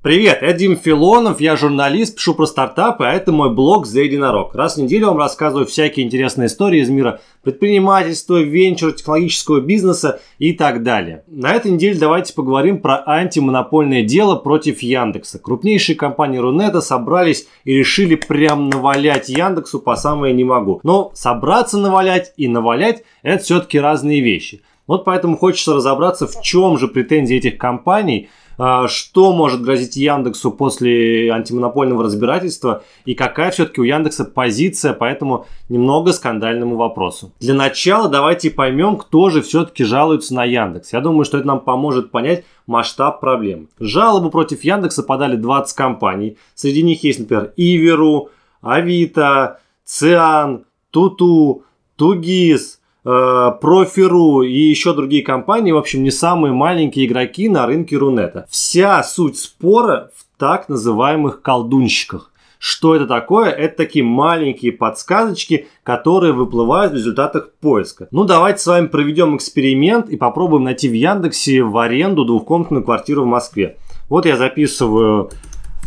Привет, я Дим Филонов, я журналист, пишу про стартапы, а это мой блог «За единорог». Раз в неделю вам рассказываю всякие интересные истории из мира предпринимательства, венчура, технологического бизнеса и так далее. На этой неделе давайте поговорим про антимонопольное дело против Яндекса. Крупнейшие компании Рунета собрались и решили прям навалять Яндексу по самое не могу. Но собраться навалять и навалять – это все-таки разные вещи. Вот поэтому хочется разобраться, в чем же претензии этих компаний – что может грозить Яндексу после антимонопольного разбирательства и какая все-таки у Яндекса позиция по этому немного скандальному вопросу. Для начала давайте поймем, кто же все-таки жалуется на Яндекс. Я думаю, что это нам поможет понять масштаб проблем. Жалобу против Яндекса подали 20 компаний. Среди них есть, например, Иверу, Авито, Циан, Туту, Тугис, Профиру и еще другие компании, в общем, не самые маленькие игроки на рынке Рунета. Вся суть спора в так называемых колдунщиках. Что это такое? Это такие маленькие подсказочки, которые выплывают в результатах поиска. Ну, давайте с вами проведем эксперимент и попробуем найти в Яндексе в аренду двухкомнатную квартиру в Москве. Вот я записываю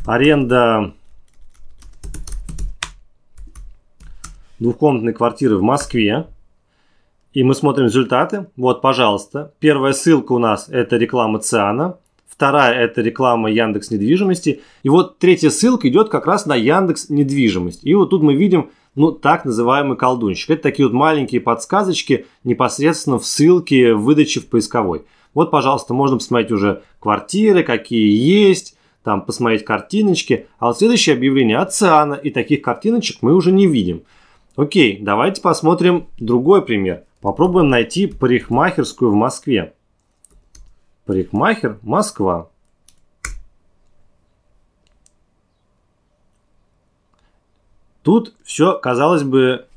аренда двухкомнатной квартиры в Москве. И мы смотрим результаты. Вот, пожалуйста. Первая ссылка у нас это реклама Циана. Вторая это реклама Яндекс недвижимости. И вот третья ссылка идет как раз на Яндекс недвижимость. И вот тут мы видим ну, так называемый колдунчик. Это такие вот маленькие подсказочки непосредственно в ссылке выдачи в поисковой. Вот, пожалуйста, можно посмотреть уже квартиры, какие есть, там посмотреть картиночки. А вот следующее объявление от Циана, и таких картиночек мы уже не видим. Окей, давайте посмотрим другой пример. Попробуем найти парикмахерскую в Москве. Парикмахер, Москва. Тут все, казалось бы,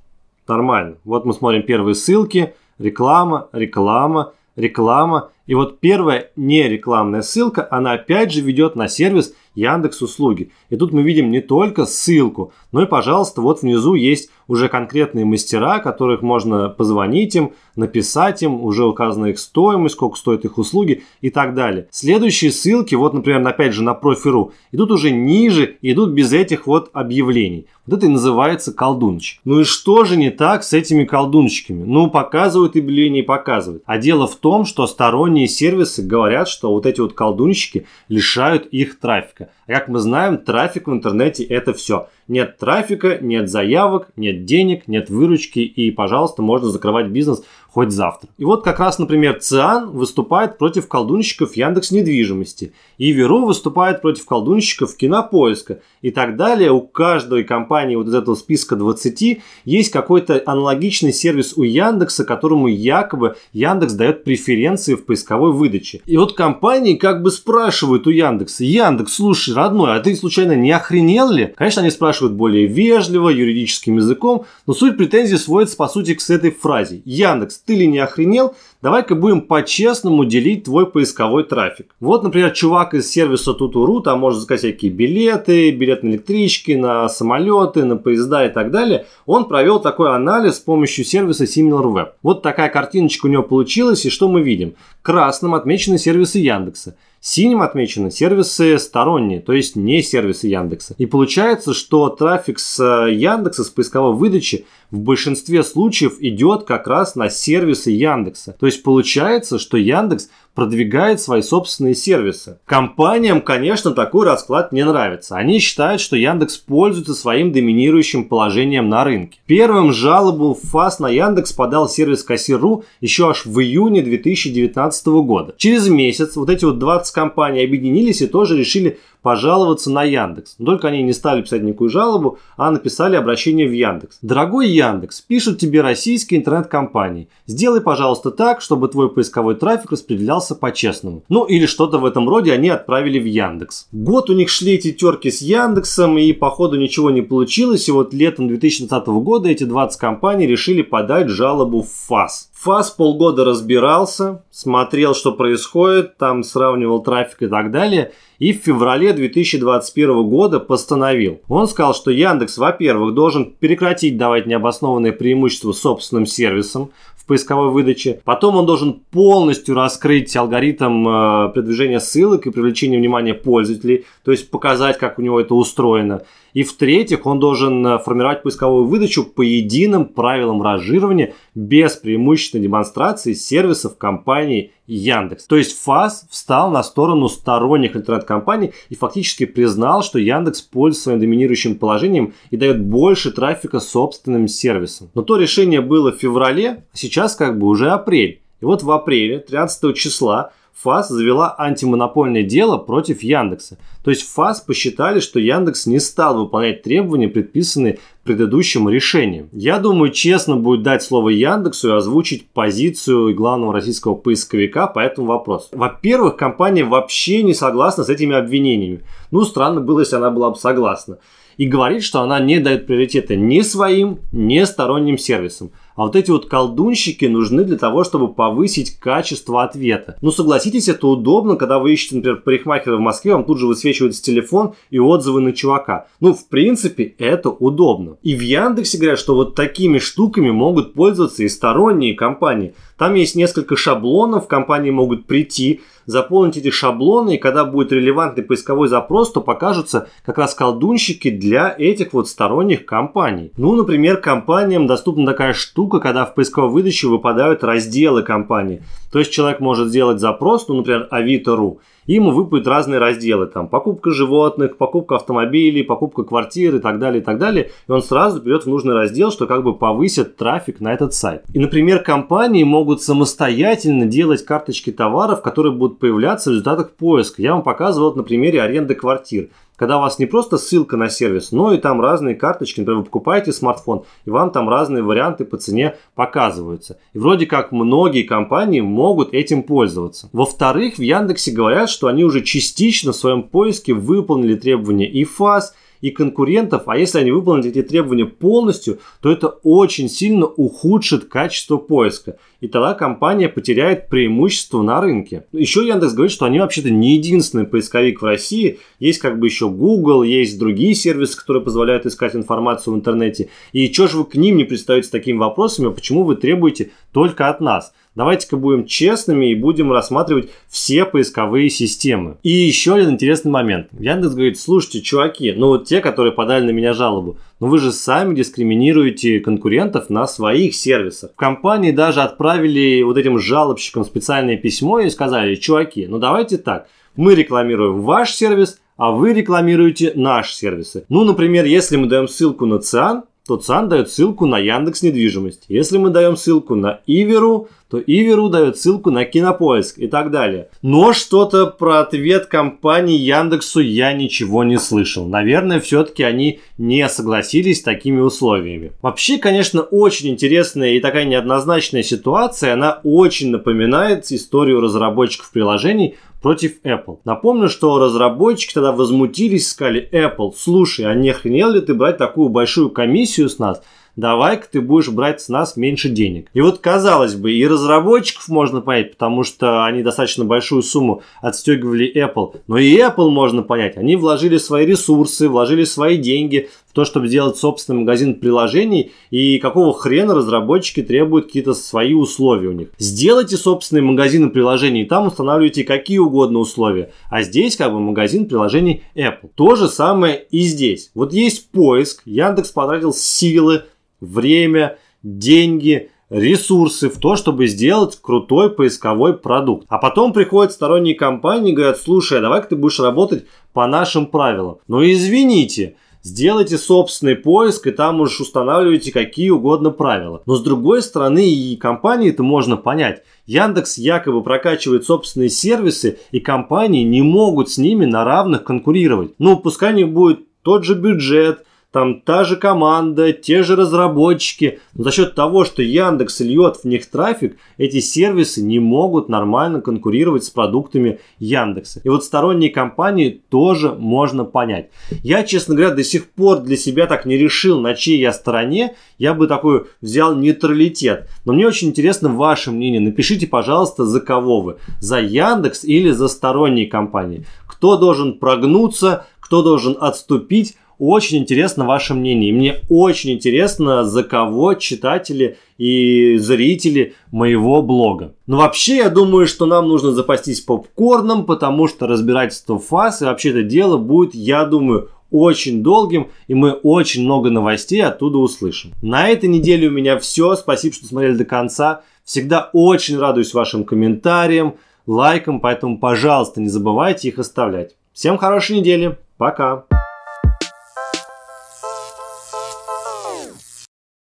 нормально. Вот мы смотрим первые ссылки, реклама, реклама, реклама. И вот первая нерекламная ссылка, она опять же ведет на сервис Яндекс услуги. И тут мы видим не только ссылку, но и, пожалуйста, вот внизу есть уже конкретные мастера, которых можно позвонить им, написать им, уже указана их стоимость, сколько стоят их услуги и так далее. Следующие ссылки, вот, например, опять же на профи.ру, идут уже ниже, идут без этих вот объявлений. Вот это и называется колдунчик. Ну и что же не так с этими колдунчиками? Ну, показывают объявления и показывают. А дело в том, что сторонние сервисы говорят, что вот эти вот колдунчики лишают их трафика. А как мы знаем, трафик в интернете это все. Нет трафика, нет заявок, нет денег, нет выручки и, пожалуйста, можно закрывать бизнес хоть завтра. И вот как раз, например, Циан выступает против колдунщиков Яндекс недвижимости, и Веру выступает против колдунщиков Кинопоиска и так далее. У каждой компании вот из этого списка 20 есть какой-то аналогичный сервис у Яндекса, которому якобы Яндекс дает преференции в поисковой выдаче. И вот компании как бы спрашивают у Яндекса, Яндекс, слушай, родной, а ты случайно не охренел ли? Конечно, они спрашивают более вежливо, юридическим языком, но суть претензий сводится по сути к этой фразе. Яндекс, ты ли не охренел? Давай-ка будем по-честному делить твой поисковой трафик. Вот, например, чувак из сервиса Тутуру, там может заказать всякие билеты, билет на электрички, на самолеты, на поезда и так далее. Он провел такой анализ с помощью сервиса SimilarWeb. Вот такая картиночка у него получилась, и что мы видим? Красным отмечены сервисы Яндекса. Синим отмечены сервисы сторонние, то есть не сервисы Яндекса. И получается, что трафик с э, Яндекса, с поисковой выдачи в большинстве случаев идет как раз на сервисы Яндекса. То есть получается, что Яндекс продвигает свои собственные сервисы. Компаниям, конечно, такой расклад не нравится. Они считают, что Яндекс пользуется своим доминирующим положением на рынке. Первым жалобу в ФАС на Яндекс подал сервис Кассир.ру еще аж в июне 2019 года. Через месяц вот эти вот 20 компаний объединились и тоже решили пожаловаться на Яндекс. Но только они не стали писать никакую жалобу, а написали обращение в Яндекс. Дорогой Яндекс, пишут тебе российские интернет-компании. Сделай, пожалуйста, так, чтобы твой поисковой трафик распределялся по-честному. Ну или что-то в этом роде они отправили в Яндекс. Год у них шли эти терки с Яндексом и походу ничего не получилось. И вот летом 2020 года эти 20 компаний решили подать жалобу в ФАС. ФАС полгода разбирался, смотрел, что происходит, там сравнивал трафик и так далее. И в феврале 2021 года постановил. Он сказал, что Яндекс, во-первых, должен прекратить давать необоснованное преимущество собственным сервисам в поисковой выдаче. Потом он должен полностью раскрыть алгоритм э, продвижения ссылок и привлечения внимания пользователей, то есть показать, как у него это устроено. И в-третьих, он должен э, формировать поисковую выдачу по единым правилам ранжирования без преимущественной демонстрации сервисов компании Яндекс. То есть ФАС встал на сторону сторонних интернет-компаний и фактически признал, что Яндекс пользуется своим доминирующим положением и дает больше трафика собственным сервисам. Но то решение было в феврале, а сейчас как бы уже апрель. И вот в апреле, 13 числа, ФАС завела антимонопольное дело против Яндекса. То есть ФАС посчитали, что Яндекс не стал выполнять требования, предписанные предыдущим решением. Я думаю, честно будет дать слово Яндексу и озвучить позицию главного российского поисковика по этому вопросу. Во-первых, компания вообще не согласна с этими обвинениями. Ну, странно было, если она была бы согласна. И говорит, что она не дает приоритета ни своим, ни сторонним сервисам. А вот эти вот колдунщики нужны для того, чтобы повысить качество ответа. Ну согласитесь, это удобно, когда вы ищете, например, парикмахера в Москве, вам тут же высвечивается телефон и отзывы на чувака. Ну, в принципе, это удобно. И в Яндексе говорят, что вот такими штуками могут пользоваться и сторонние компании. Там есть несколько шаблонов, компании могут прийти, заполнить эти шаблоны, и когда будет релевантный поисковой запрос, то покажутся как раз колдунщики для этих вот сторонних компаний. Ну, например, компаниям доступна такая штука, когда в поисковой выдаче выпадают разделы компании. То есть человек может сделать запрос, ну, например, Авито.ру, и ему выпадут разные разделы, там, покупка животных, покупка автомобилей, покупка квартир и так далее, и так далее, и он сразу берет в нужный раздел, что как бы повысит трафик на этот сайт. И, например, компании могут самостоятельно делать карточки товаров, которые будут появляться в результатах поиска. Я вам показывал вот на примере аренды квартир когда у вас не просто ссылка на сервис, но и там разные карточки, например, вы покупаете смартфон, и вам там разные варианты по цене показываются. И вроде как многие компании могут этим пользоваться. Во-вторых, в Яндексе говорят, что они уже частично в своем поиске выполнили требования ИФАС, и конкурентов, а если они выполнят эти требования полностью, то это очень сильно ухудшит качество поиска. И тогда компания потеряет преимущество на рынке. Еще Яндекс говорит, что они вообще-то не единственный поисковик в России. Есть как бы еще Google, есть другие сервисы, которые позволяют искать информацию в интернете. И что же вы к ним не пристаете с такими вопросами, почему вы требуете только от нас? Давайте-ка будем честными и будем рассматривать все поисковые системы. И еще один интересный момент. Яндекс говорит, слушайте, чуваки, ну вот те, которые подали на меня жалобу, но вы же сами дискриминируете конкурентов на своих сервисах. В компании даже отправили вот этим жалобщикам специальное письмо и сказали, чуваки, ну давайте так, мы рекламируем ваш сервис, а вы рекламируете наши сервисы. Ну, например, если мы даем ссылку на ЦИАН, то ЦАН дает ссылку на Яндекс недвижимость. Если мы даем ссылку на Иверу, то Иверу дает ссылку на Кинопоиск и так далее. Но что-то про ответ компании Яндексу я ничего не слышал. Наверное, все-таки они не согласились с такими условиями. Вообще, конечно, очень интересная и такая неоднозначная ситуация. Она очень напоминает историю разработчиков приложений против Apple. Напомню, что разработчики тогда возмутились, сказали, Apple, слушай, а не охренел ли ты брать такую большую комиссию с нас? давай-ка ты будешь брать с нас меньше денег. И вот, казалось бы, и разработчиков можно понять, потому что они достаточно большую сумму отстегивали Apple, но и Apple можно понять. Они вложили свои ресурсы, вложили свои деньги то, чтобы сделать собственный магазин приложений, и какого хрена разработчики требуют какие-то свои условия у них. Сделайте собственный магазин приложений, и там устанавливайте какие угодно условия. А здесь как бы магазин приложений Apple. То же самое и здесь. Вот есть поиск, Яндекс потратил силы, время, деньги, ресурсы в то, чтобы сделать крутой поисковой продукт. А потом приходят сторонние компании и говорят, слушай, а давай-ка ты будешь работать по нашим правилам. Но извините, сделайте собственный поиск и там уж устанавливайте какие угодно правила. Но с другой стороны и компании это можно понять. Яндекс якобы прокачивает собственные сервисы и компании не могут с ними на равных конкурировать. Ну, пускай у них будет тот же бюджет, там та же команда, те же разработчики. Но за счет того, что Яндекс льет в них трафик, эти сервисы не могут нормально конкурировать с продуктами Яндекса. И вот сторонние компании тоже можно понять. Я, честно говоря, до сих пор для себя так не решил, на чьей я стороне. Я бы такой взял нейтралитет. Но мне очень интересно ваше мнение. Напишите, пожалуйста, за кого вы. За Яндекс или за сторонние компании. Кто должен прогнуться, кто должен отступить очень интересно ваше мнение. Мне очень интересно, за кого читатели и зрители моего блога. Но вообще, я думаю, что нам нужно запастись попкорном, потому что разбирательство фаз и вообще это дело будет, я думаю, очень долгим, и мы очень много новостей оттуда услышим. На этой неделе у меня все. Спасибо, что смотрели до конца. Всегда очень радуюсь вашим комментариям, лайкам, поэтому, пожалуйста, не забывайте их оставлять. Всем хорошей недели. Пока.